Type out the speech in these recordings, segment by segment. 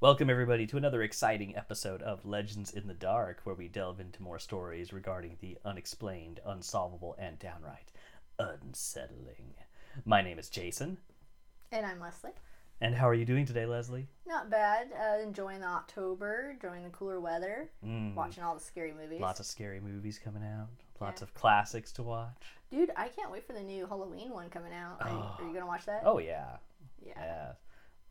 Welcome, everybody, to another exciting episode of Legends in the Dark, where we delve into more stories regarding the unexplained, unsolvable, and downright unsettling. My name is Jason, And I'm Leslie. and how are you doing today, Leslie? Not bad. Uh, enjoying the October, enjoying the cooler weather, Mm, watching all the scary movies. lots of scary movies coming out, lots Yeah. of classics to watch. Dude, I can't wait for the new Halloween one coming out. Are, you, Oh. are you gonna watch that? Oh, yeah. yeah. Yeah.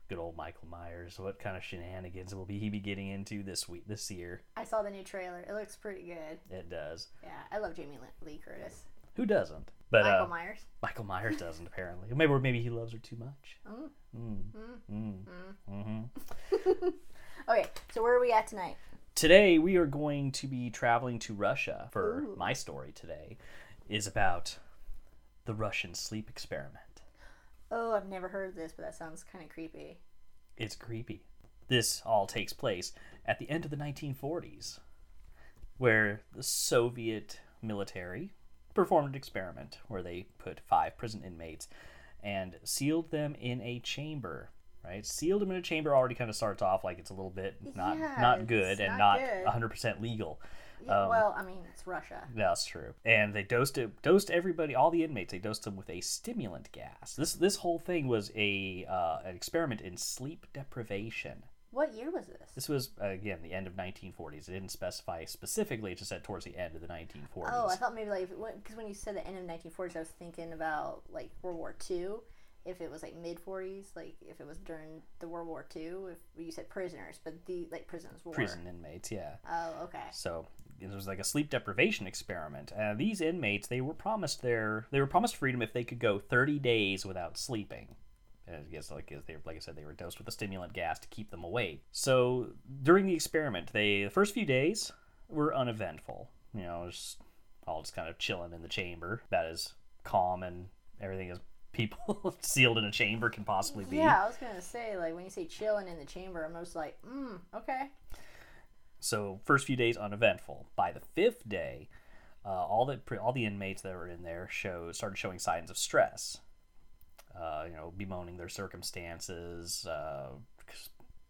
Good old Michael Myers. What kind of shenanigans will be he be getting into this week, this year? I saw the new trailer. It looks pretty good. It does. Yeah, I love Jamie Lee Curtis. Who doesn't? But Michael uh, Myers. Michael Myers doesn't apparently. Maybe or maybe he loves her too much. Mm. Mm. Mm. Mm. hmm Okay, so where are we at tonight? Today we are going to be traveling to Russia. For Ooh. my story today is about the Russian sleep experiment. Oh, I've never heard of this, but that sounds kind of creepy. It's creepy. This all takes place at the end of the 1940s, where the Soviet military performed an experiment where they put five prison inmates and sealed them in a chamber. Right, sealed them in a chamber already kind of starts off like it's a little bit not Yeah, not good and not not good. 100% legal. Yeah, Um, well, I mean, it's Russia. That's true. And they dosed it, dosed everybody, all the inmates. They dosed them with a stimulant gas. This this whole thing was a uh, an experiment in sleep deprivation. What year was this? This was again the end of 1940s. It didn't specify specifically; it just said towards the end of the 1940s. Oh, I thought maybe like because when you said the end of 1940s, I was thinking about like World War II. If it was like mid 40s, like if it was during the World War II, if you said prisoners, but the like prisons were. Prison inmates, yeah. Oh, okay. So it was like a sleep deprivation experiment. Uh, these inmates, they were promised their they were promised freedom if they could go 30 days without sleeping. I guess like they like I said, they were dosed with a stimulant gas to keep them awake. So during the experiment, they the first few days were uneventful. You know, just all just kind of chilling in the chamber, about as calm and everything as people sealed in a chamber can possibly be. Yeah, I was gonna say like when you say chilling in the chamber, I'm just like, mm, okay. So first few days uneventful. By the fifth day, uh, all the all the inmates that were in there show started showing signs of stress. Uh, you know, bemoaning their circumstances, uh,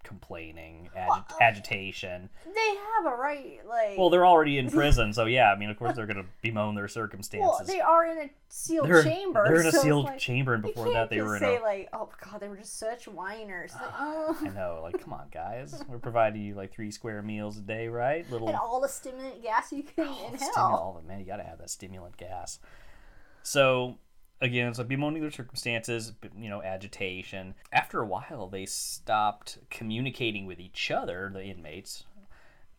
complaining, agi- agitation. They have a right, like. Well, they're already in prison, so yeah. I mean, of course, they're gonna bemoan their well, circumstances. they are in a sealed they're, chamber. they're in a so sealed like, chamber, and before that, they were in say a. like, oh god, they were just such whiners. Like, oh. Ah, I know, like, come on, guys. We're providing you like three square meals a day, right? Little and all the stimulant gas you can Oh, inhale. stimu- all it, man. You gotta have that stimulant gas. So again, so bemoaning their circumstances, you know, agitation. After a while, they stopped communicating with each other, the inmates,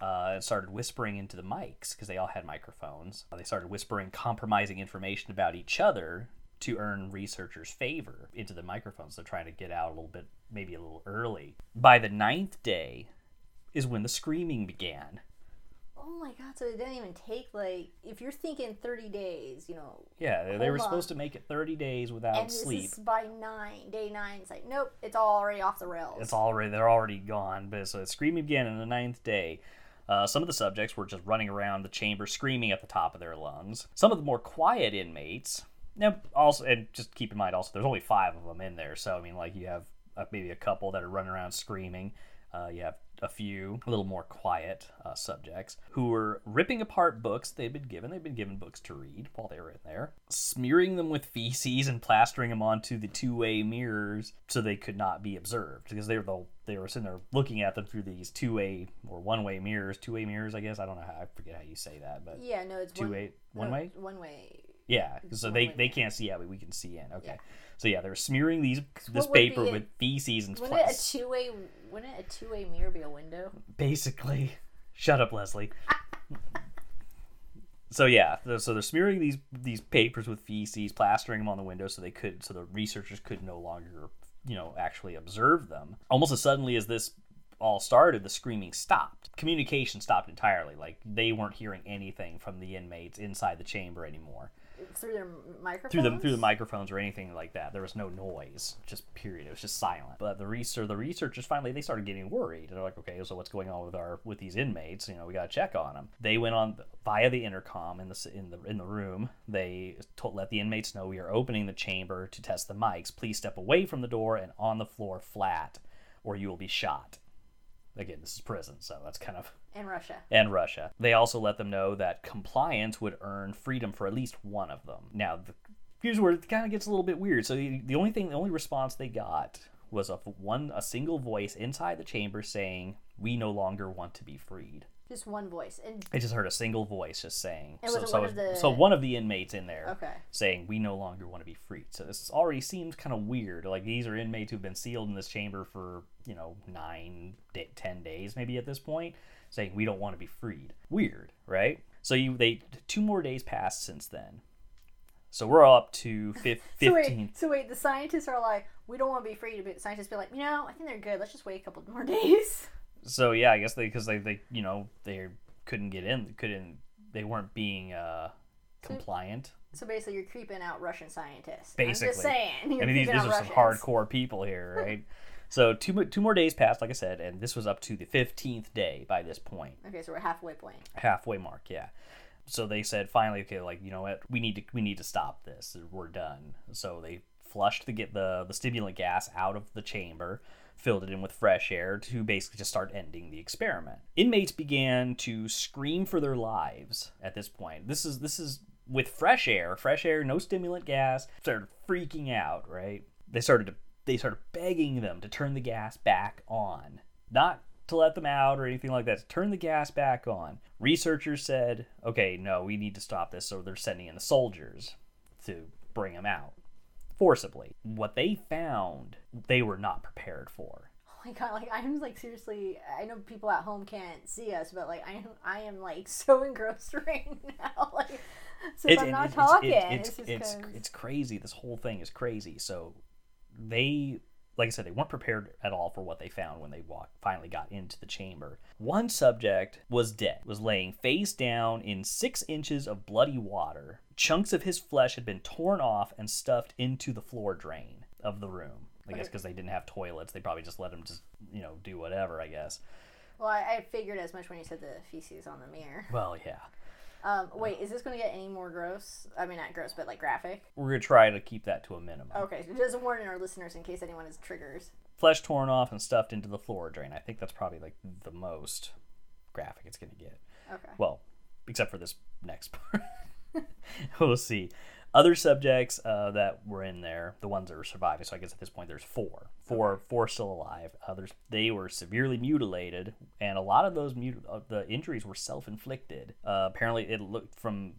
uh, and started whispering into the mics because they all had microphones. They started whispering compromising information about each other to earn researchers' favor into the microphones. They're trying to get out a little bit, maybe a little early. By the ninth day is when the screaming began. Oh my god! So it didn't even take like if you're thinking 30 days, you know, Yeah, they, were on. supposed to make it 30 days without and this sleep. is by nine, day nine. It's like nope, it's already off the rails. It's already they're already gone. But so it's screaming again on the ninth day. Uh, some of the subjects were just running around the chamber screaming at the top of their lungs. Some of the more quiet inmates. Now, also, and just keep in mind, also, there's only five of them in there. So I mean, like you have uh, maybe a couple that are running around screaming. Uh, you have a few a little more quiet uh, subjects who were ripping apart books they'd been given. They'd been given books to read while they were in there, smearing them with feces and plastering them onto the two-way mirrors so they could not be observed because they were the, they were sitting there looking at them through these two-way or one-way mirrors. Two-way mirrors, I guess. I don't know how I forget how you say that, but yeah, no, it's two-way, one, no, way. One way. Yeah, so they, they can't see out, but we can see in. Okay, Yeah. So yeah, they were smearing these this what would be paper it- with feces and Wouldn't it pla- a two way? Wouldn't a two way mirror be a window? basically. Shut up leslie. So yeah so they're smearing these these papers with feces plastering them on the window so they could so the researchers could no longer you know actually observe them. Almost as suddenly as this all started the screaming stopped. Communication stopped entirely. Like they weren't hearing anything from the inmates inside the chamber anymore Through their microphones. through the through the microphones or anything like that. There was no noise, just period. It was just silent. But the research the researchers finally they started getting worried. They're like, okay, so what's going on with our with these inmates? You know, we got to check on them. They went on via the intercom in the in the in the room. They told, let the inmates know we are opening the chamber to test the mics. Please step away from the door and on the floor flat, or you will be shot. Again, this is prison, so that's kind of In Russia. and Russia. They also let them know that compliance would earn freedom for at least one of them. Now, the, here's where it kind of gets a little bit weird. So the, the only thing, the only response they got was a one, a single voice inside the chamber saying, "We no longer want to be freed." Just one voice. And I just heard a single voice just saying. And so, was so, one of the- so one of the inmates in there Okay. saying, "We no longer want to be freed." So this already seems kind of weird. Like these are inmates who've been sealed in this chamber for you know nine, ten days maybe at this point, saying, "We don't want to be freed." Weird, right? So you they two more days passed since then. So we're up to fif- so wait, so wait, the scientists are like, we don't want to be free, but the scientists be like, you know, I think they're good. Let's just wait a couple more days. So yeah, I guess they because they they you know they couldn't get in, couldn't they weren't being uh compliant. So basically, you're creeping out Russian scientists. I'm Basically. just saying. I mean, these, these are some hardcore people here, right? so two two more days passed, like I said, and this was up to the fifteenth day by this point, Okay, so we're halfway point. halfway mark, yeah. So they said finally, okay, like you know what, we need to we need to stop this. We're done. So they flushed to get the the stimulant gas out of the chamber, filled it in with fresh air to basically just start ending the experiment. Inmates began to scream for their lives at this point. This is this is with fresh air, fresh air, no stimulant gas. Started freaking out, right? They started to they started begging them to turn the gas back on, not to let them out or anything like that. To turn the gas back on. Researchers said, "Okay, no, we need to stop this." So they're sending in the soldiers to bring them out forcibly. What they found, they were not prepared for. Oh my god, like I'm like seriously. I know people at home can't see us, but like I am, I am like so engrossed right now. Like, so It- I'm not it's, talking, it- it's, it's, it's, it's crazy. This whole thing is crazy. So they, like I said, they weren't prepared at all for what they found when they walked, finally got into the chamber. One subject was dead, was laying face down in six inches of bloody water. Chunks of his flesh had been torn off and stuffed into the floor drain of the room. I guess because they didn't have toilets, they probably just let him just, you know, do whatever, I guess. Well, I, I figured as much when you said the feces on the mirror. Well, yeah. Um, wait, is this going to get any more gross? I mean, not gross, but like graphic. We're going to try to keep that to a minimum. Okay, so just warning our listeners in case anyone has triggers. flesh torn off and stuffed into the floor drain. I think that's probably like the most graphic it's going to get. Okay. Well, except for this next part. we'll see. Other subjects uh, that were in there, the ones that were surviving. So I guess at this point there's four, four, four still alive. Others they were severely mutilated, and a lot of those mut- uh, the injuries were self-inflicted. Uh, apparently, it looked from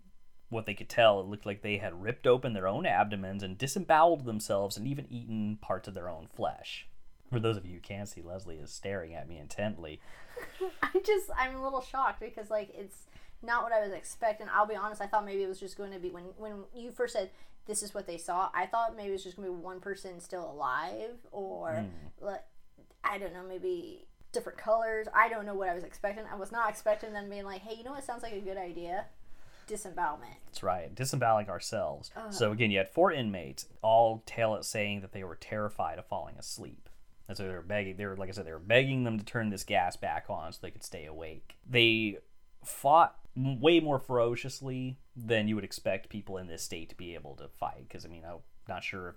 what they could tell, it looked like they had ripped open their own abdomens and disemboweled themselves, and even eaten parts of their own flesh. For those of you who can't see, Leslie is staring at me intently. I'm just I'm a little shocked because like it's not what I was expecting. I'll be honest, I thought maybe it was just going to be when when you first said this is what they saw. I thought maybe it was just going to be one person still alive or hmm. like I don't know, maybe different colors. I don't know what I was expecting. I was not expecting them being like, "Hey, you know what sounds like a good idea? Disembowelment." That's right, disemboweling ourselves. So again, you had four inmates, all tell it saying that they were terrified of falling asleep. And so they were begging. They were, like I said, they were begging them to turn this gas back on so they could stay awake. They fought way more ferociously than you would expect people in this state to be able to fight. Because I mean, I'm not sure.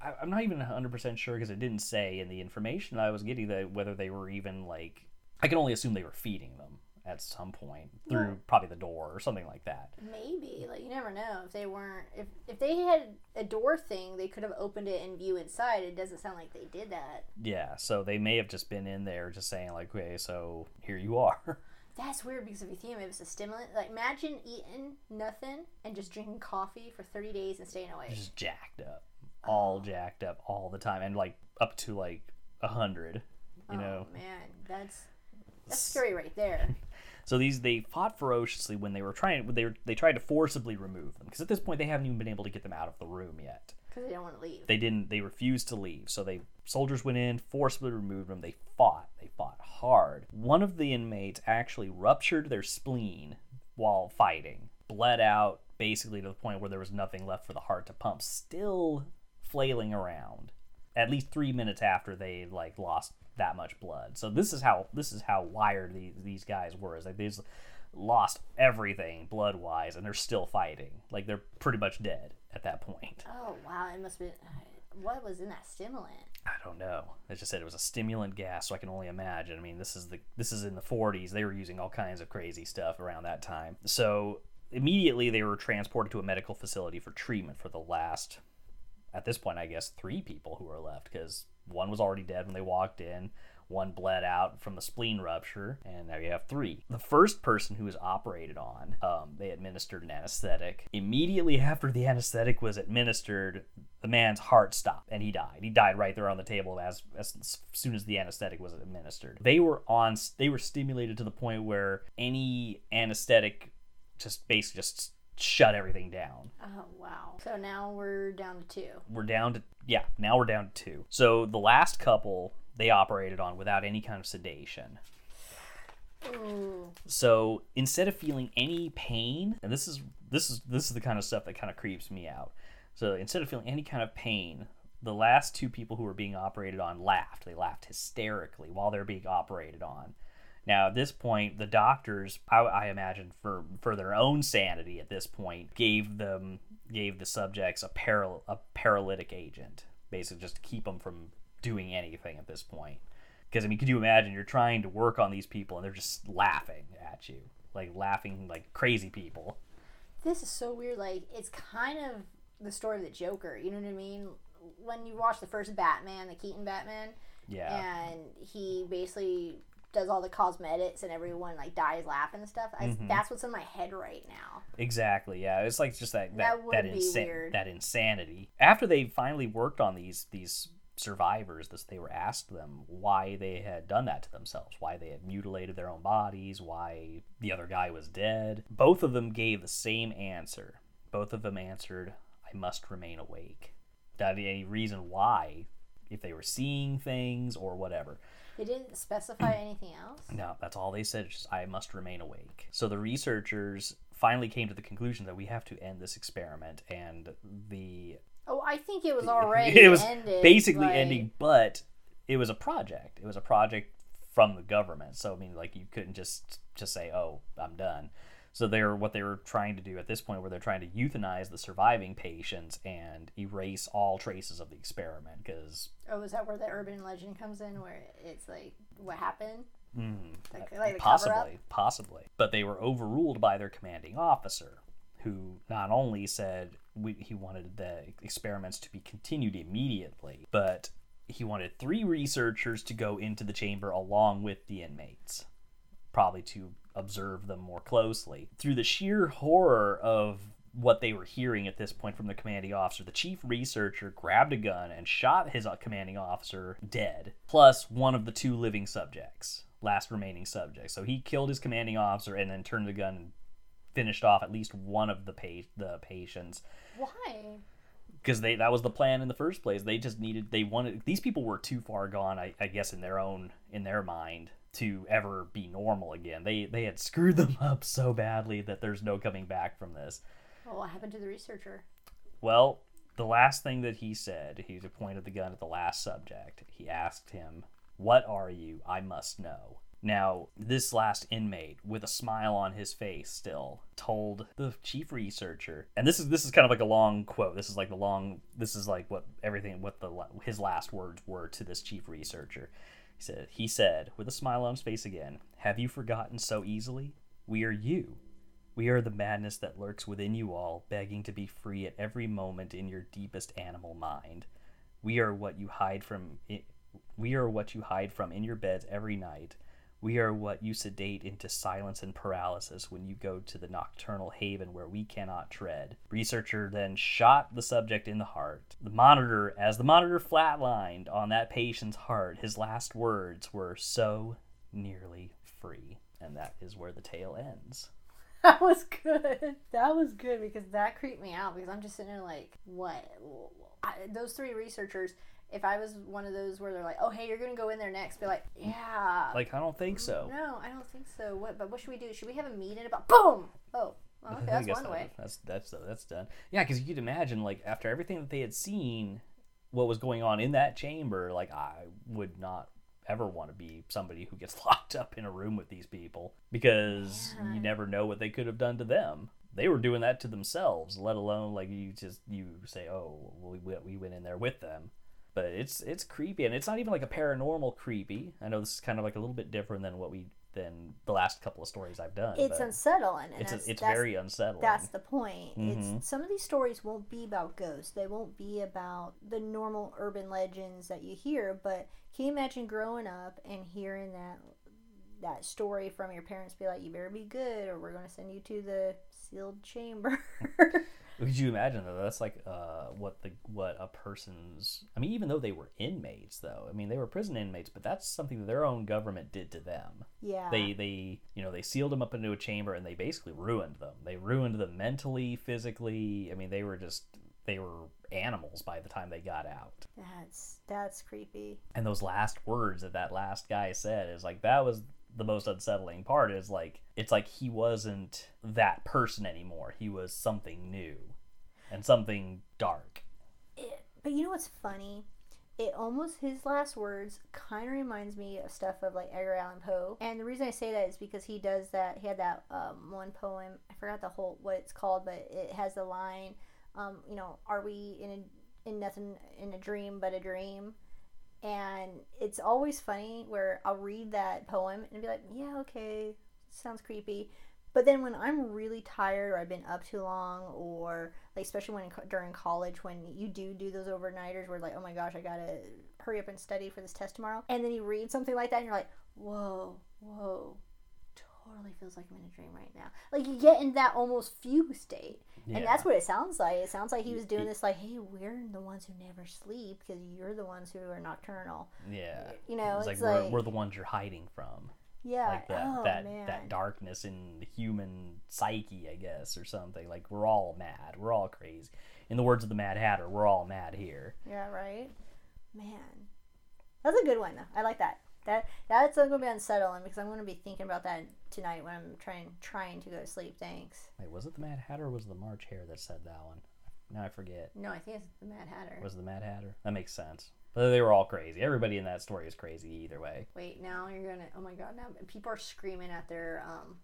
I, I'm not even 100 percent sure because it didn't say in the information I was getting that whether they were even like. I can only assume they were feeding them at some point through Well- probably the door or something like that. Maybe like you never know if they weren't if if they had a door thing, they could have opened it and view inside. It doesn't sound like they did that. Yeah, so they may have just been in there just saying like, okay, so here you are. That's weird because if you think of it as a stimulant, like imagine eating nothing and just drinking coffee for 30 days and staying awake. just jacked up. All jacked up all the time and like up to like a hundred. You know. Oh man, that's that's scary right there. So these they fought ferociously when they were trying they were, they tried to forcibly remove them because at this point they haven't even been able to get them out of the room yet. Because they don't want to leave. They didn't they refused to leave. So they soldiers went in, forcibly removed them. They fought. They fought hard. One of the inmates actually ruptured their spleen while fighting. Bled out basically to the point where there was nothing left for the heart to pump. Still flailing around. At least 3 minutes after they like lost that much blood. So this is how this is how wired these these guys were. Is like they just lost everything blood wise and they're still fighting. Like they're pretty much dead at that point. Oh wow, it must been. What was in that stimulant? I don't know. It just said it was a stimulant gas, so I can only imagine. I mean, this is the this is in the 40s. They were using all kinds of crazy stuff around that time. So immediately they were transported to a medical facility for treatment for the last, at this point, I guess, three people who were left because one was already dead when they walked in. One bled out from the spleen rupture, and now you have three. The first person who was operated on, um, they administered an anesthetic. Immediately after the anesthetic was administered, the man's heart stopped and he died. He died right there on the table as, as soon as the anesthetic was administered. They were on, they were stimulated to the point where any anesthetic just basically just shut everything down. Oh wow! So now we're down to two. We're down to yeah. Now we're down to two. So the last couple they operated on without any kind of sedation. Ooh. So instead of feeling any pain, and this is this is this is the kind of stuff that kind of creeps me out. So instead of feeling any kind of pain, the last two people who were being operated on laughed. They laughed hysterically while they're being operated on. Now, at this point, the doctors, I, I imagine, for for their own sanity, at this point, gave them gave the subjects a paral a paralytic agent, basically just to keep them from doing anything at this point. Because I mean, could you imagine you're trying to work on these people and they're just laughing at you, like laughing like crazy people. This is so weird. Like it's kind of the story of the Joker. You know what I mean? When you watch the first Batman, the Keaton Batman, Yeah. and he basically does all the cosmetics and everyone like dies laughing and stuff. I, Mhm. That's what's in my head right now. Exactly. Yeah, it's like just that that That that, insa- that insanity. After they finally worked on these these survivors, this they were asked them why they had done that to themselves, why they had mutilated their own bodies, why the other guy was dead. Both of them gave the same answer. Both of them answered, "I must remain awake." Without any reason why, if they were seeing things or whatever. They didn't specify anything else. No, that's all they said. Just I must remain awake. So the researchers finally came to the conclusion that we have to end this experiment, and the Oh, I think it was already it was ended. basically like- ending, but it was a project. It was a project from the government. So I mean, like you couldn't just just say, "Oh, I'm done." So they're what they were trying to do at this point, where they're trying to euthanize the surviving patients and erase all traces of the experiment, because Oh, is that where the urban legend comes in, where it's like what happened? Mm, Like- like possibly, possibly. But they were overruled by their commanding officer, who not only said we, he wanted the experiments to be continued immediately, but he wanted three researchers to go into the chamber along with the inmates, probably to observe them more closely. Through the sheer horror of what they were hearing at this point from the commanding officer, the chief researcher grabbed a gun and shot his commanding officer dead, plus one of the two living subjects, last remaining subject. So he killed his commanding officer and then turned the gun and finished off at least one of the pa- the patients Why? because they that was the plan in the first place. They just needed they wanted these people were too far gone, I, I guess, in their own in their mind to ever be normal again. They they had screwed them up so badly that there's no coming back from this. Well, what happened to the researcher? Well, the last thing that he said, he pointed the gun at the last subject. He asked him, "What are you? I must know." Now, this last inmate, with a smile on his face, still told the chief researcher, and this is this is kind of like a long quote. This is like the long. This is like what everything what the his last words were to this chief researcher. He said, he said with a smile on his face again, "Have you forgotten so easily? We are you. We are the madness that lurks within you all, begging to be free at every moment in your deepest animal mind. We are what you hide from. We are what you hide from in your beds every night. We are what you sedate into silence and paralysis when you go to the nocturnal haven where we cannot tread. Researcher then shot the subject in the heart. The monitor, as the monitor flatlined on that patient's heart, his last words were so nearly free. And that is where the tale ends. That was good. That was good because that creeped me out because I'm just sitting there like, what? I, those three researchers. If I was one of those where they're like, oh hey, you're gonna go in there next, be like, yeah. Like, I don't think so. No, I don't think so. What? But what should we do? Should we have a meeting about? Boom. Oh, well, okay, that's one that- way. That's that's that's done. Yeah, because you could imagine, like after everything that they had seen, what was going on in that chamber. Like I would not ever want to be somebody who gets locked up in a room with these people because Yeah. you never know what they could have done to them. they were doing that to themselves. Let alone like you just you say, oh, we we went in there with them. But it's it's creepy, and it's not even like a paranormal creepy. I know this is kind of like a little bit different than what we than the last couple of stories I've done. It's unsettling. And it's that's, it's very unsettling. That's the point. Mhm. It's some of these stories won't be about ghosts. They won't be about the normal urban legends that you hear. But can you imagine growing up and hearing that that story from your parents be like, "You better be good, or we're going to send you to the sealed chamber." Could you imagine though? That's like uh, what the what a person's. I mean, even though they were inmates, though, I mean, they were prison inmates, but that's something that their own government did to them. yeah. They they you know they sealed them up into a chamber and they basically ruined them. They ruined them mentally, physically. I mean, they were just they were animals by the time they got out. that's that's creepy. And those last words that that last guy said is like that was the most unsettling part. Is like it's like he wasn't that person anymore. He was something new and something dark. It, but you know what's funny? It almost his last words kind of reminds me of stuff of like Edgar Allan Poe, and the reason I say that is because he does that. He had that um, one poem. I forgot the whole what it's called, but it has the line, um, you know, "Are we in a, in nothing in a dream but a dream?" And it's always funny where I'll read that poem and be like, "Yeah, okay, sounds creepy." But then when I'm really tired or I've been up too long or like especially when during college when you do do those overnighters where like oh my gosh I gotta hurry up and study for this test tomorrow and then you read something like that and you're like whoa whoa totally feels like I'm in a dream right now like you get in that almost fugue state Yeah. and that's what it sounds like it sounds like he was doing this like hey we're the ones who never sleep because you're the ones who are nocturnal yeah. you know it's it's, like, like, we're, we're the ones you're hiding from. yeah like that oh, that man. that darkness in the human psyche, I guess, or something. Like we're all mad. We're all crazy. In the words of the Mad Hatter, we're all mad here. Yeah, right. Man, that's a good one though. I like that. That that's gonna be unsettling because I'm gonna be thinking about that tonight when I'm trying trying to go to sleep. Thanks. Wait, was it the Mad Hatter or was it the March Hare that said that one? Now I forget. No, I think it's the Mad Hatter. Was it the Mad Hatter? That makes sense. But they were all crazy. Everybody in that story is crazy either way. Wait, now you're gonna. Oh my god! Now people are screaming at their um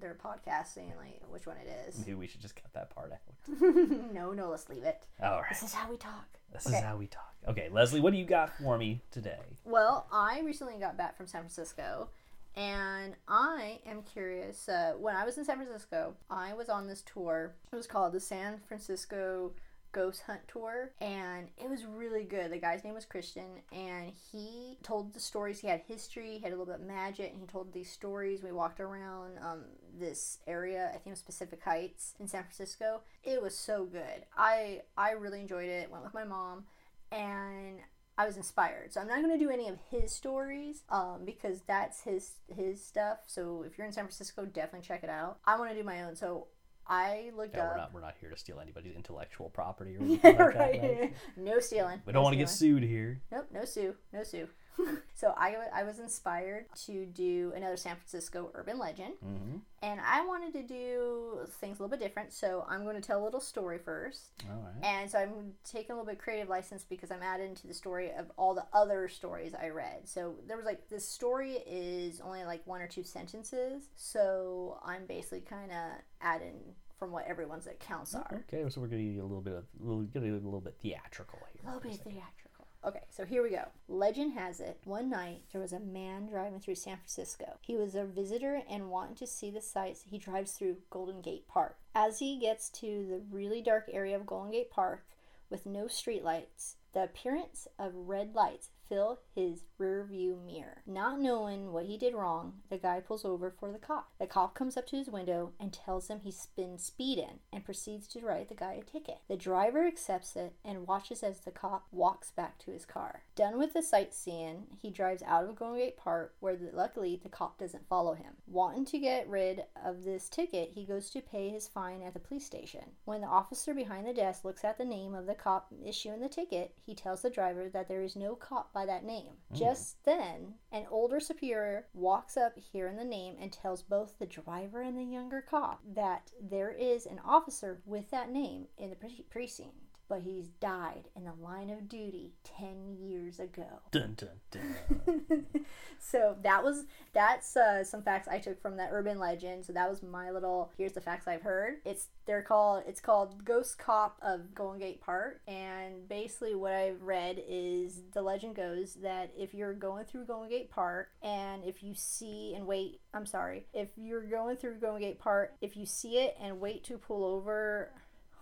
their podcast saying like which one it is. Maybe we should just cut that part out. no, no, let's leave it. All right. This is how we talk. This okay. is how we talk. Okay, Leslie, what do you got for me today? Well, I recently got back from San Francisco, and I am curious. Uh, when I was in San Francisco, I was on this tour. It was called the San Francisco Ghost Hunt Tour, and it was really good. The guy's name was Christian, and he told the stories. He had history, he had a little bit of magic, and he told these stories. We walked around um, this area. I think it was Pacific Heights in San Francisco. It was so good. I I really enjoyed it. Went with my mom, and I was inspired. So I'm not going to do any of his stories um, because that's his his stuff. So if you're in San Francisco, definitely check it out. I want to do my own. So I looked Yeah, up. we're not we're not here to steal anybody's intellectual property or anything Yeah, like that, right. right? No stealing. We don't want to get sued here. Nope, no sue, no sue. so I, I was inspired to do another San Francisco urban legend, Mm-hmm. and I wanted to do things a little bit different. So I'm going to tell a little story first, All right. and so I'm taking a little bit creative license because I'm adding to the story of all the other stories I read. So there was like this story is only like one or two sentences, so I'm basically kind of adding from what everyone's accounts are. Okay, so we're gonna get a little bit of a little, gonna get a little bit theatrical here. A little bit theatrical. Okay, so here we go. Legend has it, one night there was a man driving through San Francisco. He was a visitor and wanting to see the sights. He drives through Golden Gate Park. As he gets to the really dark area of Golden Gate Park with no streetlights, the appearance of red lights fill his rear view mirror. Not knowing what he did wrong, the guy pulls over for the cop. The cop comes up to his window and tells him he's been speeding and proceeds to write the guy a ticket. The driver accepts it and watches as the cop walks back to his car. Done with the sightseeing, he drives out of Golden Gate Park where the, luckily the cop doesn't follow him. Wanting to get rid of this ticket, he goes to pay his fine at the police station. When the officer behind the desk looks at the name of the cop issuing the ticket, he tells the driver that there is no cop by that name. Hmm. Just then, an older superior walks up hearing the name and tells both the driver and the younger cop that there is an officer with that name in the pre- precinct. But he's died in the line of duty 10 years ago. Dun dun dun. so that was that's uh, some facts I took from that urban legend. So that was my little here's the facts I've heard. It's they're called it's called Ghost Cop of Golden Gate Park and basically what I've read is the legend goes that if you're going through Golden Gate Park and if you see and wait, I'm sorry, if you're going through Golden Gate Park, if you see it and wait to pull over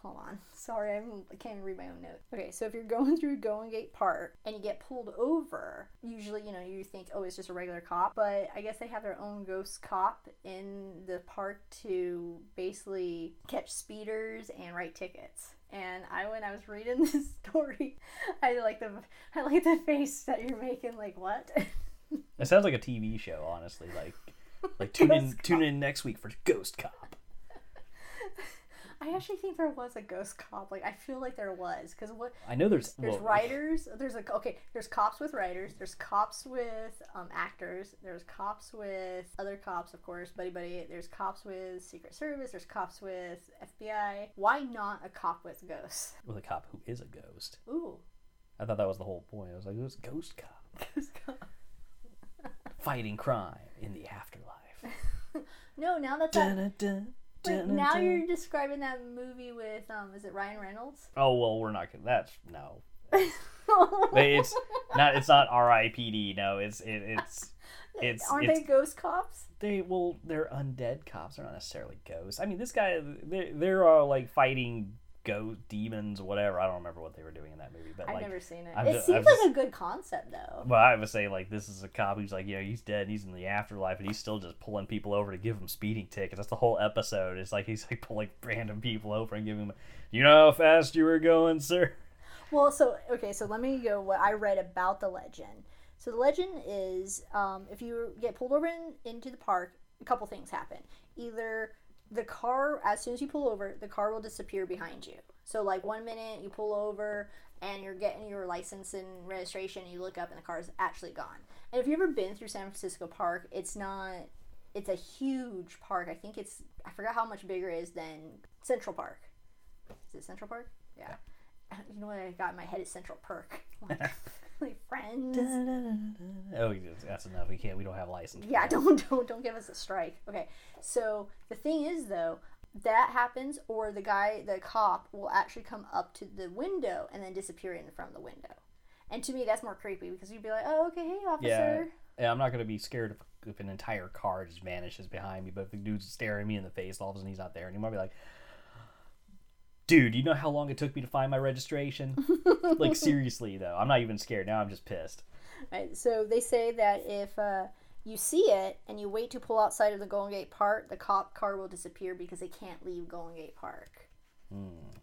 hold on. Sorry, I'm, I can't even read my own note. Okay, so if you're going through Golden Gate Park and you get pulled over, usually, you know, you think, oh, it's just a regular cop. But I guess they have their own ghost cop in the park to basically catch speeders and write tickets. And I, when I was reading this story, I like the, I like the face that you're making. Like what? It sounds like a TV show, honestly. Like, like tune in, Ghost tune in next week for Ghost Cop. I actually think there was a ghost cop. Like I feel like there was because what I know there's There's well, writers. There's like okay. There's cops with writers. There's cops with um, actors. There's cops with other cops, of course, buddy buddy. There's cops with Secret Service. There's cops with FBI. Why not a cop with ghosts? with a cop who is a ghost. Ooh, I thought that was the whole point. I was like, who's Ghost Cop ghost cop. fighting crime in the afterlife? No, now that that. Dun, dun, Wait, now you're describing that movie with um, is it Ryan Reynolds? Oh well, we're not gonna. That's no. It's not. It's not R.I.P.D. No, it's it, it's it's Aren't it's, they ghost cops? they well they're undead cops. They're not necessarily ghosts. I mean, this guy they're, they're all like fighting ghost demons, whatever. I don't remember what they were doing in that movie, but I've like. never seen it. I've it ju- seems I've like just- a good concept though. Well, I would say like this is a cop who's like, yeah, he's dead, and he's in the afterlife, and he's still just pulling people over to give them speeding tickets. That's the whole episode. It's like he's like pulling random people over and giving them. You know how fast you were going, sir? Well, so okay, so let me go what I read about the legend. So the legend is um, if you get pulled over in, into the park, a couple things happen. Either the car, as soon as you pull over, the car will disappear behind you. So like one minute you pull over and you're getting your license and registration, and you look up and the car is actually gone. And if you've ever been through San Francisco Park, it's not. It's a huge park. I think it's. I forgot how much bigger it is than Central Park. Is it Central Park? Yeah. You know what I got in my head is Central Perk. Like, like friends. Oh, that's enough. We can't. We don't have license. Yeah, don't don't don't give us a strike. Okay. So the thing is though, that happens or the guy the cop will actually come up to the window and then disappear in from the window. And to me that's more creepy because you'd be like, "Oh, okay, hey officer." Yeah. Yeah, I'm not gonna be scared if, if an entire car just vanishes behind me. But if the dude's staring me in the face, all of a sudden he's not there anymore. I'll be like, dude, you know how long it took me to find my registration? like seriously though, I'm not even scared now. I'm just pissed. Right. So they say that if uh, you see it and you wait to pull outside of the Golden Gate Park, the cop car will disappear because they can't leave Golden Gate Park.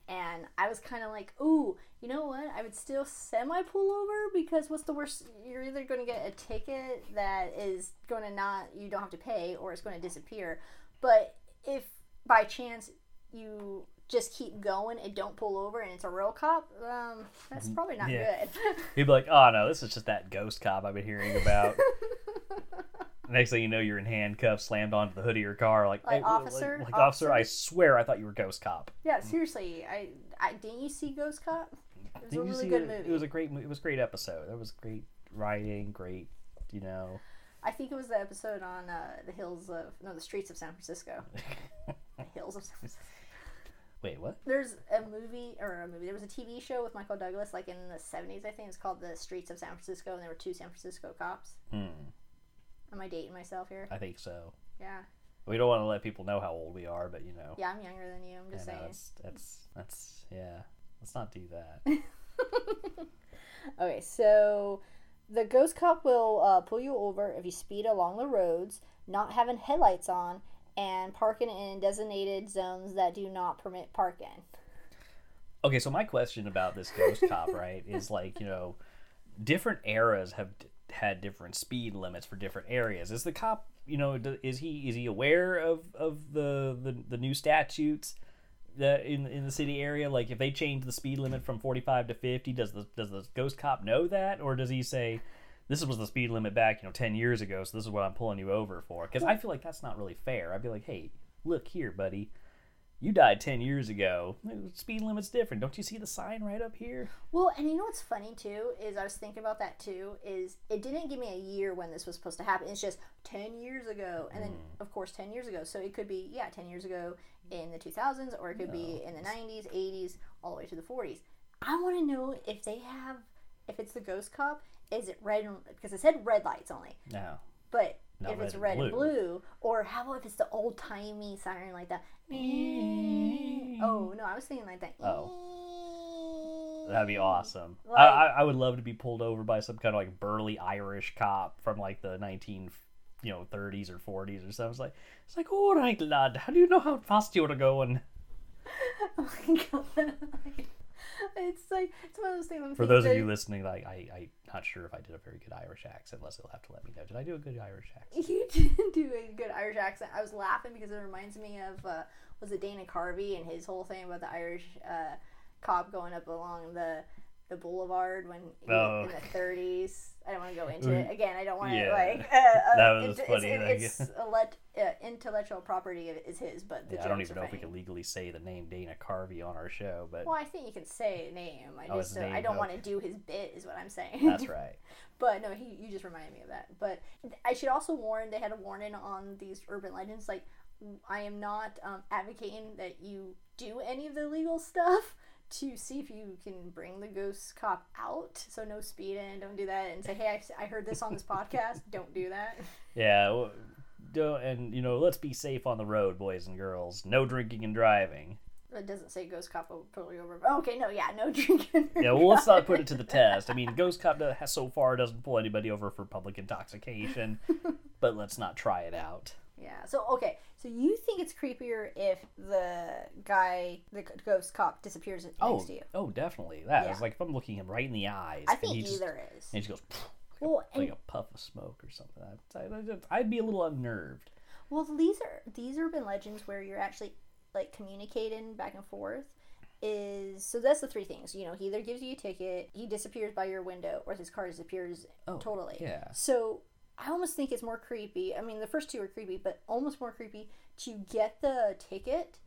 And I was kind of like, ooh, you know what? I would still semi pull over because what's the worst? You're either going to get a ticket that is going to not, you don't have to pay, or it's going to disappear. But if by chance you just keep going and don't pull over and it's a real cop, um, that's probably not Yeah. good. He'd be like, oh no, this is just that ghost cop I've been hearing about. Next thing you know, you're in handcuffs, slammed onto the hood of your car. Like, Like, "Hey, officer, like, officer, I swear I thought you were ghost cop. Yeah, seriously. I, I didn't you see Ghost Cop? It was a Didn't really good it? movie. It was a great. It was a great episode. That was great writing. Great, you know. I think it was the episode on uh, the hills of no, the streets of San Francisco. the hills of San Francisco. Wait, what? There's a movie or a movie. There was a TV show with Michael Douglas, like in the '70s, I think. It's called The Streets of San Francisco, and there were two San Francisco cops. Hmm. Am I dating myself here? I think so. Yeah, We don't want to let people know how old we are, but you know. yeah. I'm younger than you. I'm Yeah, just no, saying. that's that's that's yeah. Let's not do that. Okay, so the ghost cop will uh, pull you over if you speed along the roads, not having headlights on, and parking in designated zones that do not permit parking. Okay, so my question about this ghost cop, right, is like you know, different eras have d- had different speed limits for different areas. Is the cop, you know, d- is he is he aware of of the the, the new statutes? That in in the city area, like if they change the speed limit from forty five to fifty, does the does the ghost cop know that, or does he say, "This was the speed limit back, you know, ten years ago, so this is what I'm pulling you over for"? Because I feel like that's not really fair. I'd be like, "Hey, look here, buddy, you died 10 years ago. Speed limit's different. Don't you see the sign right up here? Well, and you know what's funny too is I was thinking about that too. Is it didn't give me a year when this was supposed to happen. It's just ten years ago, and then hmm. of course ten years ago. So it could be yeah, ten years ago in the two thousands, or it could be in the nineties, eighties, all the way to the forties. I want to know if they have, if it's the ghost cop. Is it red? Because it said red lights only, No. but Not if it's red red and and blue, or how about if it's the old timey siren like that? Oh no, I was thinking like that. Oh. That'd be awesome. I, Like- I, I would love to be pulled over by some kind of like burly Irish cop from like the 19, you know, 30s or 40s or something. It's like, it's like, all right, lad, how do you know how fast you're going? Oh my god. It's like it's one of those things. For those of you listening, like, I, I'm not sure if I did a very good Irish accent. Leslie will have to let me know. Did I do a good Irish accent? You didn't do a good Irish accent. I was laughing because it reminds me of uh, was it Dana Carvey and his whole thing about the Irish uh, cop going up along the the boulevard when Oh. in the 30s. I don't want to go into it again. I don't want to Yeah. like. Uh, uh, That was it's, funny, It's, like- it's uh, intellectual property is his, but the Yeah, I don't even know if we can legally say the name Dana Carvey on our show, but Well, I think you can say name. I Oh, just don't- I don't want to do his bit, is what I'm saying. that's right. But no, he you just reminded me of that. But I should also warn they had a warning on these urban legends. Like I am not um, advocating that you do any of the legal stuff to see if you can bring the ghost cop out. So no speed speeding, don't do that, and say, hey, I heard this on this podcast. Don't do that. Yeah, well, don't, and you know, let's be safe on the road, boys and girls. No drinking and driving. It doesn't say ghost cop will pull you over. Okay, no, yeah, no drinking. Yeah, well, let's not put it to the test. I mean, Ghost Cop has so far doesn't pull anybody over for public intoxication, but let's not try it out. Yeah. So okay. So you think it's creepier if the guy, the ghost cop, disappears next Oh, to you? oh, definitely. That Yeah. is like if I'm looking him right in the eyes, I and think he just either is. and he just goes Well, and like a puff of smoke or something. I'd, I'd, I'd be a little unnerved. Well, these are these urban legends where you're actually like communicating back and forth. Is so that's the three things. You know, he either gives you a ticket, he disappears by your window, or his car disappears Oh, totally. yeah. So I almost think it's more creepy. I mean, the first two are creepy, but almost more creepy to get the ticket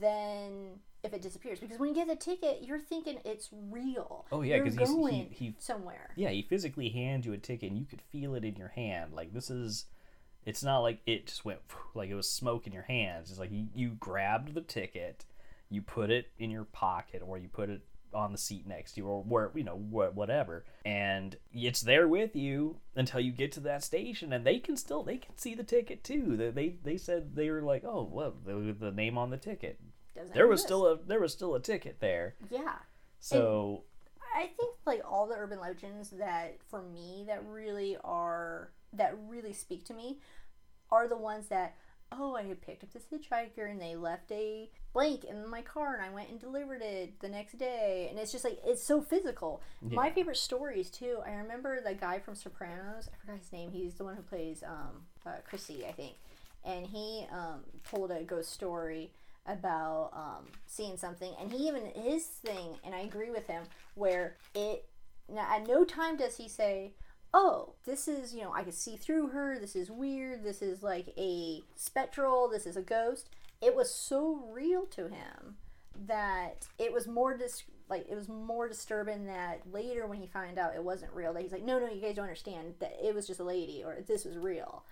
than if it disappears. Because when you get the ticket, you're thinking it's real. Oh, yeah, You're 'cause he's- he- going he- somewhere. Yeah, he physically hands you a ticket and you could feel it in your hand. Like this is it's not like it just went like it was smoke in your hands. It's like you, you grabbed the ticket, you put it in your pocket or you put it on the seat next to you or where you know whatever and it's there with you until you get to that station and they can still they can see the ticket too they they, they said they were like oh well the, the name on the ticket Doesn't there was exist. still a there was still a ticket there yeah. so I think like all the urban legends that for me that really are that really speak to me are the ones that oh I had picked up this hitchhiker and they left a blank in my car and I went and delivered it the next day and it's just like it's so physical. My favorite stories too. I remember the guy from Sopranos. I forgot his name. He's the one who plays um, uh, Chrissy, I think, and he um, told a ghost story about um, seeing something and he even his thing and i agree with him where it now at no time does he say oh this is you know i can see through her this is weird this is like a spectral this is a ghost it was so real to him that it was more dis- like it was more disturbing that later when he found out it wasn't real that he's like no no you guys don't understand that it was just a lady or this was real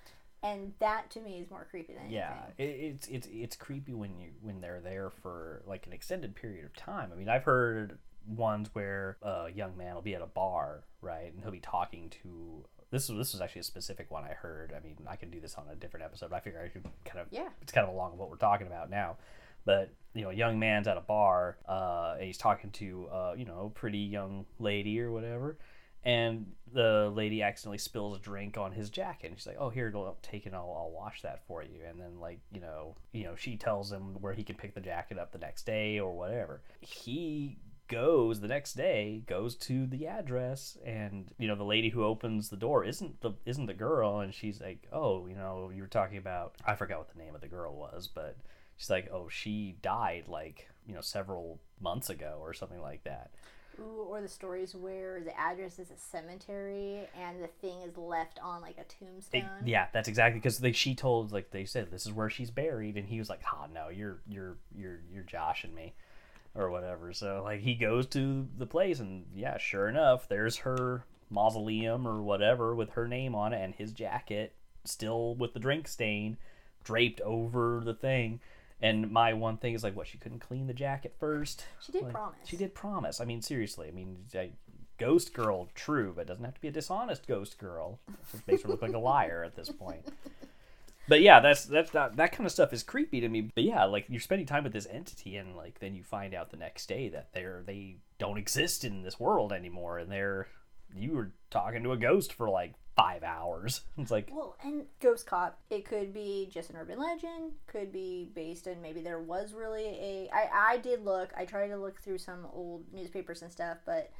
and that to me is more creepy than anything Yeah, it, it's it's it's creepy when you when they're there for like an extended period of time. I mean, I've heard ones where a young man will be at a bar, right, and he'll be talking to. This was this was actually a specific one I heard. I mean, I can do this on a different episode. But I figure I could kind of Yeah. It's kind of along what we're talking about now, but you know, a young man's at a bar, uh, and he's talking to uh, you know, a pretty young lady or whatever, and the lady accidentally spills a drink on his jacket and she's like oh here go take it I'll, I'll wash that for you and then like you know you know she tells him where he can pick the jacket up the next day or whatever he goes the next day goes to the address and you know the lady who opens the door isn't the isn't the girl and she's like oh you know you were talking about i forgot what the name of the girl was but she's like oh she died like you know several months ago or something like that Ooh, or the stories where the address is a cemetery and the thing is left on like a It- tombstone. yeah, that's exactly because they she told like they said this is where she's buried, and he was like, "Oh no, you're you're you're you're joshing me." Or whatever. So like he goes to the place and yeah, sure enough, there's her mausoleum or whatever with her name on it and his jacket still with the drink stain draped over the thing. And my one thing is like, what? She couldn't clean the jacket first. She did Like, promise. She did promise. I mean, seriously. I mean, I- ghost girl, true, but doesn't have to be a dishonest ghost girl. It just makes her look like a liar at this point. But yeah, that's that's that, that kind of stuff is creepy to me. But yeah, like you're spending time with this entity, and like then you find out the next day that they're they don't exist in this world anymore, and they're you were talking to a ghost for like five hours. It's like Well, and Ghost Cop, it could be just an urban legend, could be based in maybe there was really a. I, I did look, I tried to look through some old newspapers and stuff, but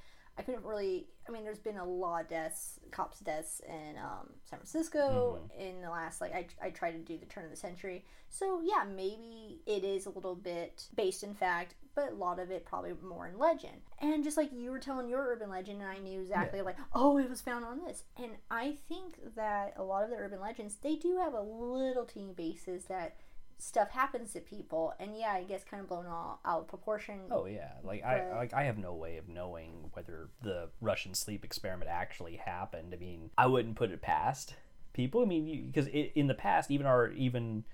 I couldn't really. I mean, there's been a lot of deaths, cops' deaths in um, San Francisco in the last, like, I, I tried to do the turn of the century. So, yeah, maybe it is a little bit based in fact, but a lot of it probably more in legend. And just like you were telling your urban legend, and I knew exactly, like, oh, it was found on this. And I think that a lot of the urban legends, they do have a little teeny basis that stuff happens to people. And yeah, it gets kind of blown all out of proportion. Oh yeah, like I like I have no way of knowing whether the Russian sleep experiment actually happened. I mean, I wouldn't put it past people. I mean, because in the past, even our even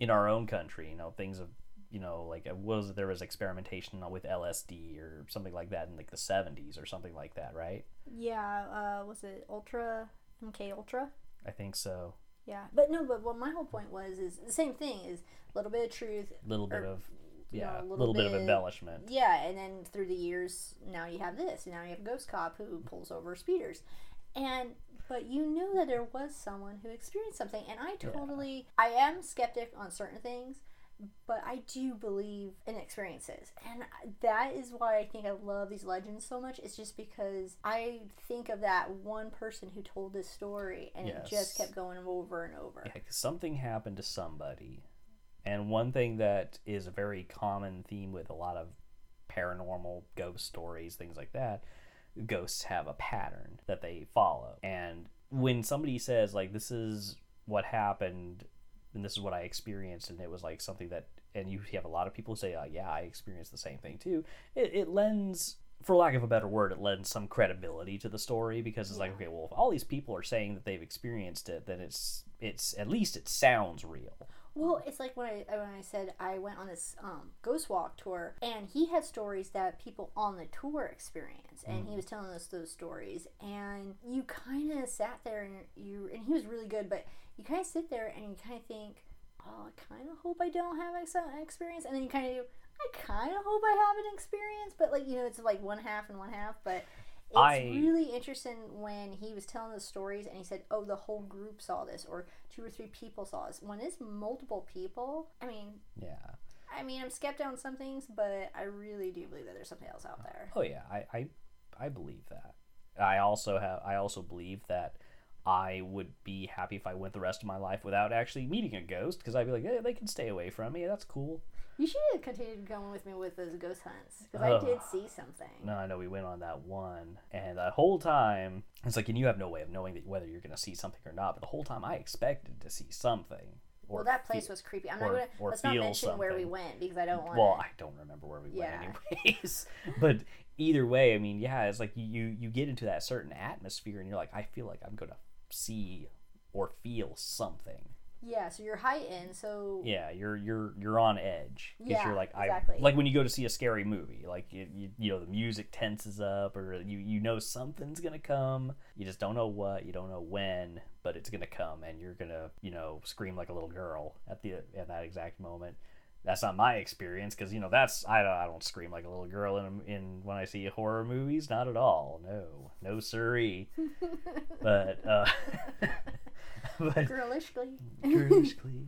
in our own country, you know, things have you know like it was there was experimentation with LSD or something like that in like the seventies or something like that, right? Yeah, uh, was it Ultra, MK Ultra? I think so. Yeah, but no, but what my whole point was is the same thing is a little bit of truth. A little bit Or, of you know, yeah, a little little, bit, of embellishment. Yeah, and then through the years, now you have this. Now you have a ghost cop who pulls over speeders, and but you know that there was someone who experienced something, and I totally, I am skeptic on certain things, but I do believe in experiences, and that is why I think I love these legends so much. It's just because I think of that one person who told this story, and it just kept going over and over. Yeah, something happened to somebody. And one thing that is a very common theme with a lot of paranormal ghost stories, things like that, ghosts have a pattern that they follow. And when somebody says, like, this is what happened and this is what I experienced, and it was like something that, and you have a lot of people say, uh, yeah, I experienced the same thing too, it, it lends. For lack of a better word, it lends some credibility to the story because it's like, okay, well, if all these people are saying that they've experienced it, then it's it's at least it sounds real. Well, it's like when I uh, when I said I went on this um, ghost walk tour, and he had stories that people on the tour experienced, and he mm. was telling us those stories, and you kind of sat there and you and he was really good, but you kind of sit there and you kind of think, oh, I kind of hope I don't have ex- an experience, and then you kind of do, I kind of hope I have an experience, but like you know, it's like one half and one half, but. It's I- really interesting when he was telling the stories and he said, "Oh, the whole group saw this, or two or three people saw this." When it's multiple people, I mean, Yeah. I mean, I'm skeptical on some things, but I really do believe that there's something else out there. Oh yeah, I, I I believe that. I also have I also believe that I would be happy if I went the rest of my life without actually meeting a ghost because I'd be like, hey, they can stay away from me. That's cool. You should have continued going with me with those ghost hunts because I did see something. No, I know we went on that one, and the whole time it's like, and you have no way of knowing that whether you're going to see something or not. But the whole time I expected to see something. Or well, that place fe- was creepy. I'm not gonna let's not feel mention where we went because I don't want. Well, I don't remember where we Yeah. went anyways. but either way, I mean, yeah, it's like you you get into that certain atmosphere and you're like, I feel like I'm gonna see or feel something. Yeah. So you're heightened. So Yeah, you're you're you're on edge because Yeah, you're like exactly. I like when you go to see a scary movie, like you, you you know the music tenses up or you you know something's gonna come. You just don't know what, you don't know when, but it's gonna come and you're gonna you know scream like a little girl at the at that exact moment. That's not my experience because you know that's I don't, I don't scream like a little girl in in when I see horror movies. Not at all. No, no siree. but uh, but girlishly. girlishly.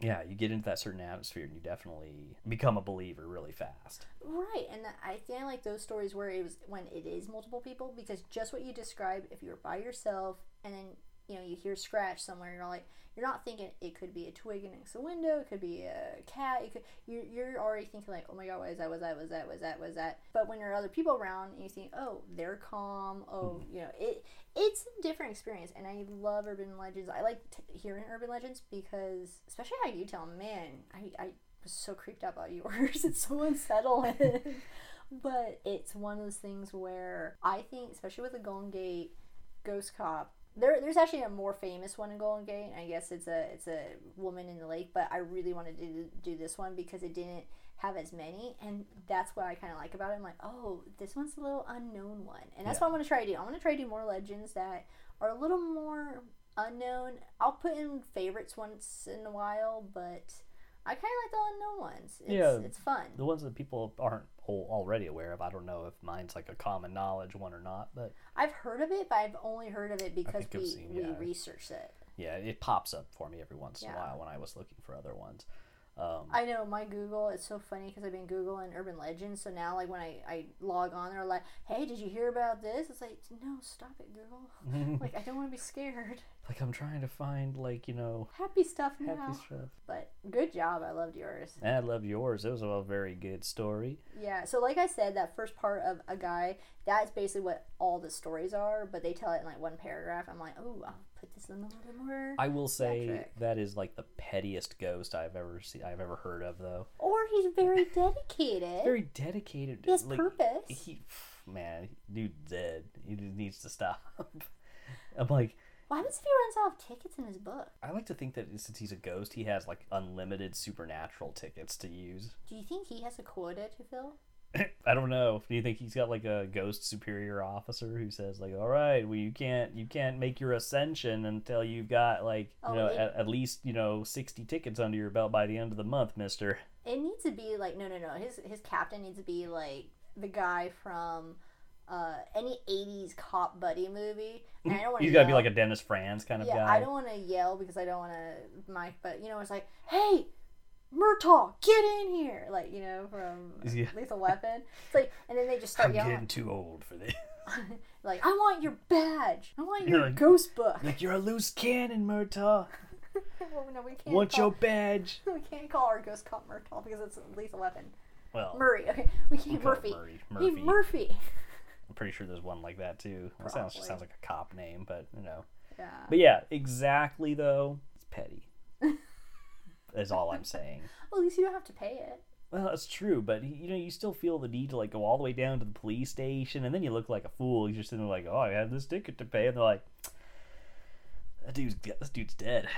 Yeah, you get into that certain atmosphere and you definitely become a believer really fast. Right, and I feel like those stories where it was when it is multiple people, because just what you described, if you're by yourself and then you know you hear scratch somewhere, you're like you're not thinking it could be a twig against a window, it could be a cat, it could you're, you're already thinking like, oh my god, what is that? Was that? Was that? Was that? Was that? But when there are other people around and you think, oh, they're calm. Oh, mm-hmm. you know, it it's a different experience, and I love urban legends. I like t- hearing urban legends because, especially how you tell them, man, I I was so creeped out by yours. it's so unsettling. but it's one of those things where I think, especially with the Golden Gate Ghost Cop, there, there's actually a more famous one in Golden Gate. I guess it's a it's a woman in the lake, but I really wanted to do, do this one because it didn't have as many, and that's what I kind of like about it. I'm like, oh, this one's a little unknown one, and that's Yeah. what I want to try to do. I want to try to do more legends that are a little more unknown. I'll put in favorites once in a while, but I kind of like the unknown ones. It's, Yeah. it's fun. The ones that people aren't already aware of, I don't know if mine's like a common knowledge one or not, but I've heard of it, but I've only heard of it because we, seen- we yeah. researched it. yeah, it pops up for me every once in a while when I was looking for other ones. Um, I know my Google. It's so funny because I've been googling urban legends. So now, like when I, I log on, they're like, "Hey, did you hear about this?" It's like, "No, stop it, Google. like I don't want to be scared. like I'm trying to find like you know Happy stuff now." happy stuff. But good job. I loved yours. And I love yours. It was a very good story. Yeah. So like I said, that first part of a guy, that's basically what all the stories are. But they tell it in like one paragraph. I'm like, oh, I'll put this in a little bit. I will say that is like the pettiest ghost I've ever seen. I've ever heard of though. or he's very dedicated. Very dedicated. has like, purpose. He, man, dude's dead. He just needs to stop. I'm like, what happens if he runs out of tickets in his book? I like to think that since he's a ghost, he has like unlimited supernatural tickets to use. Do you think he has a quota to fill? I don't know. Do you think he's got like a ghost superior officer who says like, "All right, well you can't you can't make your ascension until you've got like you Oh, know it- at, at least you know sixty tickets under your belt by the end of the month, Mister." It needs to be like no, no, no. His his captain needs to be like the guy from uh, any '80s cop buddy movie. And I don't want He's got to be like a Dennis Franz kind of yeah. guy. I don't want to yell because I don't want to mic, but you know, it's like, hey, Murtaugh, get in here, like you know from Yeah. Lethal Weapon. It's like, and then they just start I'm yelling, getting too old for this. like, I want your badge, I want your Like- ghost book. like you're a loose cannon, Murtaugh. well, no, we can't. Want call, your badge? we can't call our ghost cop Murtaugh because it's Lethal Weapon. Well, Murray, okay, we we can't it Murphy. Murray. Hey, Murphy. Murphy. I'm pretty sure there's one like that too. That sounds just sounds like a cop name, but you know. Yeah. But yeah, exactly though. It's petty. Is all I'm saying. Well, at least you don't have to pay it. Well, that's true, but you know, you still feel the need to like go all the way down to the police station, and then you look like a fool. You're sitting there like, "Oh, I had this ticket to pay," and they're like, "That dude's this dude's dead."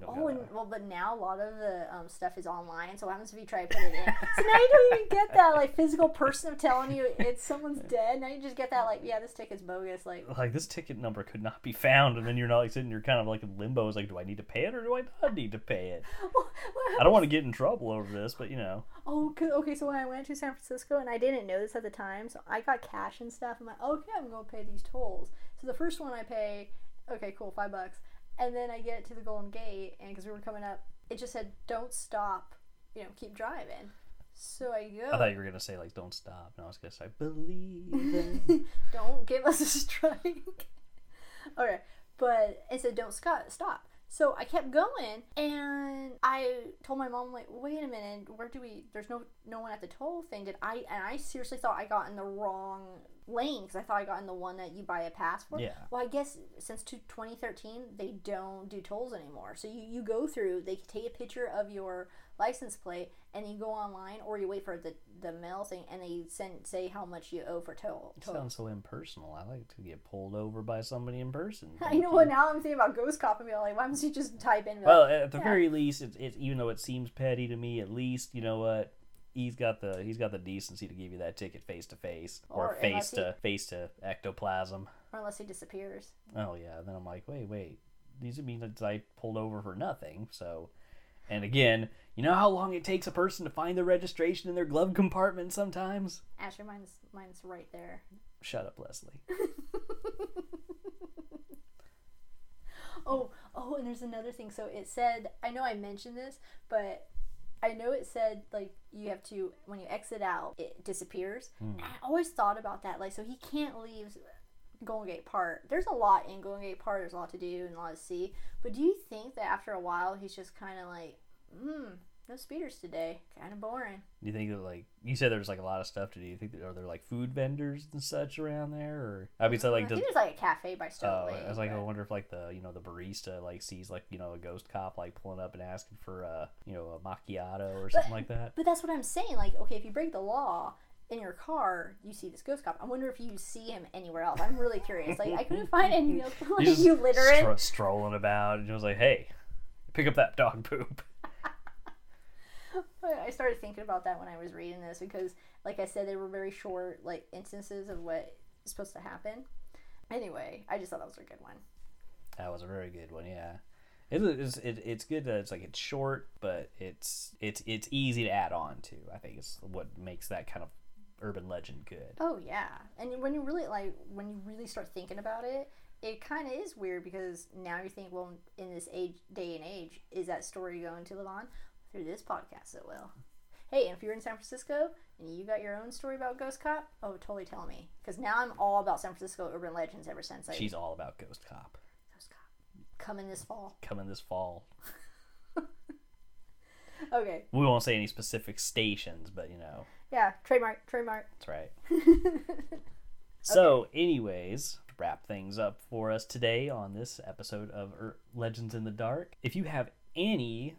You don't Oh, and well, but now a lot of the um, stuff is online. So what happens if you try to put it in? so now you don't even get that like physical person of telling you it's someone's dead. Now you just get that like, yeah, this ticket's bogus. Like, like this ticket number could not be found, and then you're not like sitting. You're kind of like in limbo. It's like, do I need to pay it or do I not need to pay it? what I don't want to get in trouble over this, but you know, Oh, okay. So when I went to San Francisco and I didn't know this at the time, so I got cash and stuff. I'm like, okay, I'm gonna pay these tolls. So the first one I pay, okay, cool, five bucks, and then I get to the Golden Gate, and because we were coming up, it just said, "Don't stop, you know, keep driving." So I go. I thought you were gonna say like, "Don't stop." No, I was gonna say, believe." in-" don't give us a strike. okay, but it said don't stop. So I kept going, and I told my mom like, "Wait a minute, where do we? There's no no one at the toll thing. Did I?" And I seriously thought I got in the wrong lane because I thought I got in the one that you buy a pass for. Yeah. Well, I guess since to 2013 they don't do tolls anymore. So you, you go through, they take a picture of your license plate, and you go online, or you wait for the the mail thing, and they send say how much you owe for toll. It sounds so impersonal. I like to get pulled over by somebody in person. I know. Well, now I'm thinking about Ghost Cop and be like, why don't you just type in? Well, at the Yeah. very least, it's, it's even though it seems petty to me, at least you know what he's got the he's got the decency to give you that ticket face to face or Or face he- to face to ectoplasm. or unless he disappears. Oh yeah, then I'm like, wait, wait, these mean that I pulled over for nothing. So, and again, you know how long it takes a person to find the registration in their glove compartment sometimes. Actually, mine's mine's right there. Shut up, Leslie. Oh, oh, and there's another thing. So it said, I know I mentioned this, but I know it said like you have to when you exit out, it disappears. And I always thought about that. Like, so he can't leave Golden Gate Park. There's a lot in Golden Gate Park. There's a lot to do and a lot to see. But do you think that after a while he's just kind of like, hmm, no speeders today. Kind of boring. Do you think that like you said there's like a lot of stuff to do? You think that are there like food vendors and such around there, or I mean, so like I does, there's like a cafe by oh, Stowaway. I was like, I wonder if like the you know the barista like sees like you know a ghost cop like pulling up and asking for uh you know a macchiato or something like that. But that's what I'm saying. Like, okay, if you break the law in your car, you see this ghost cop. I wonder if you see him anywhere else. I'm really curious. Like, I couldn't find any else. Like, you littering. stro- strolling about, and was like, "Hey, pick up that dog poop." I started thinking about that when I was reading this because, like I said, they were very short, like instances of what is supposed to happen. Anyway, I just thought that was a good one. That was a very good one. Yeah, it is. It, it's good that it's like it's short, but it's it's it's easy to add on to. I think is what makes that kind of urban legend good. Oh yeah, and when you really like when you really start thinking about it, it kind of is weird because now you think, well, in this age, day and age, is that story going to live on through this podcast? It will. Hey, and if you're in San Francisco and you got your own story about Ghost Cop, oh, totally tell me because now I'm all about San Francisco urban legends ever since I She's all about Ghost Cop Ghost Cop coming this fall. coming this fall. Okay, We won't say any specific stations, but you know yeah, trademark, trademark. that's right. So, anyways, to wrap things up for us today on this episode of Ur- Legends in the Dark. If you have any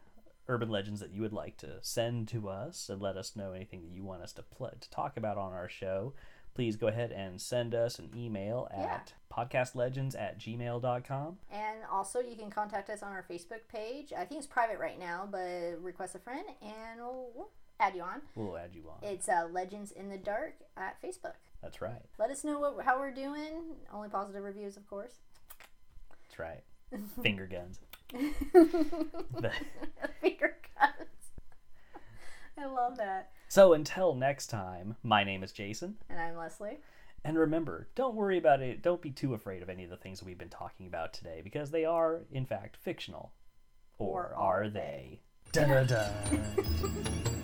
urban legends that you would like to send to us and let us know anything that you want us to pl- to talk about on our show, please go ahead and send us an email at podcastlegends at gmail.com. And also, you can contact us on our Facebook page. I think it's private right now, but request a friend and we'll, we'll add you on. We'll add you on. It's uh, Legends in the Dark at Facebook. That's right. Let us know what, how we're doing. Only positive reviews, of course. That's right. Finger guns. Finger guns. I love that. So, until next time, my name is Jason. And I'm Leslie. And remember, don't worry about it. Don't be too afraid of any of the things we've been talking about today because they are, in fact, fictional. Or, Or are are they? Dun dun dun.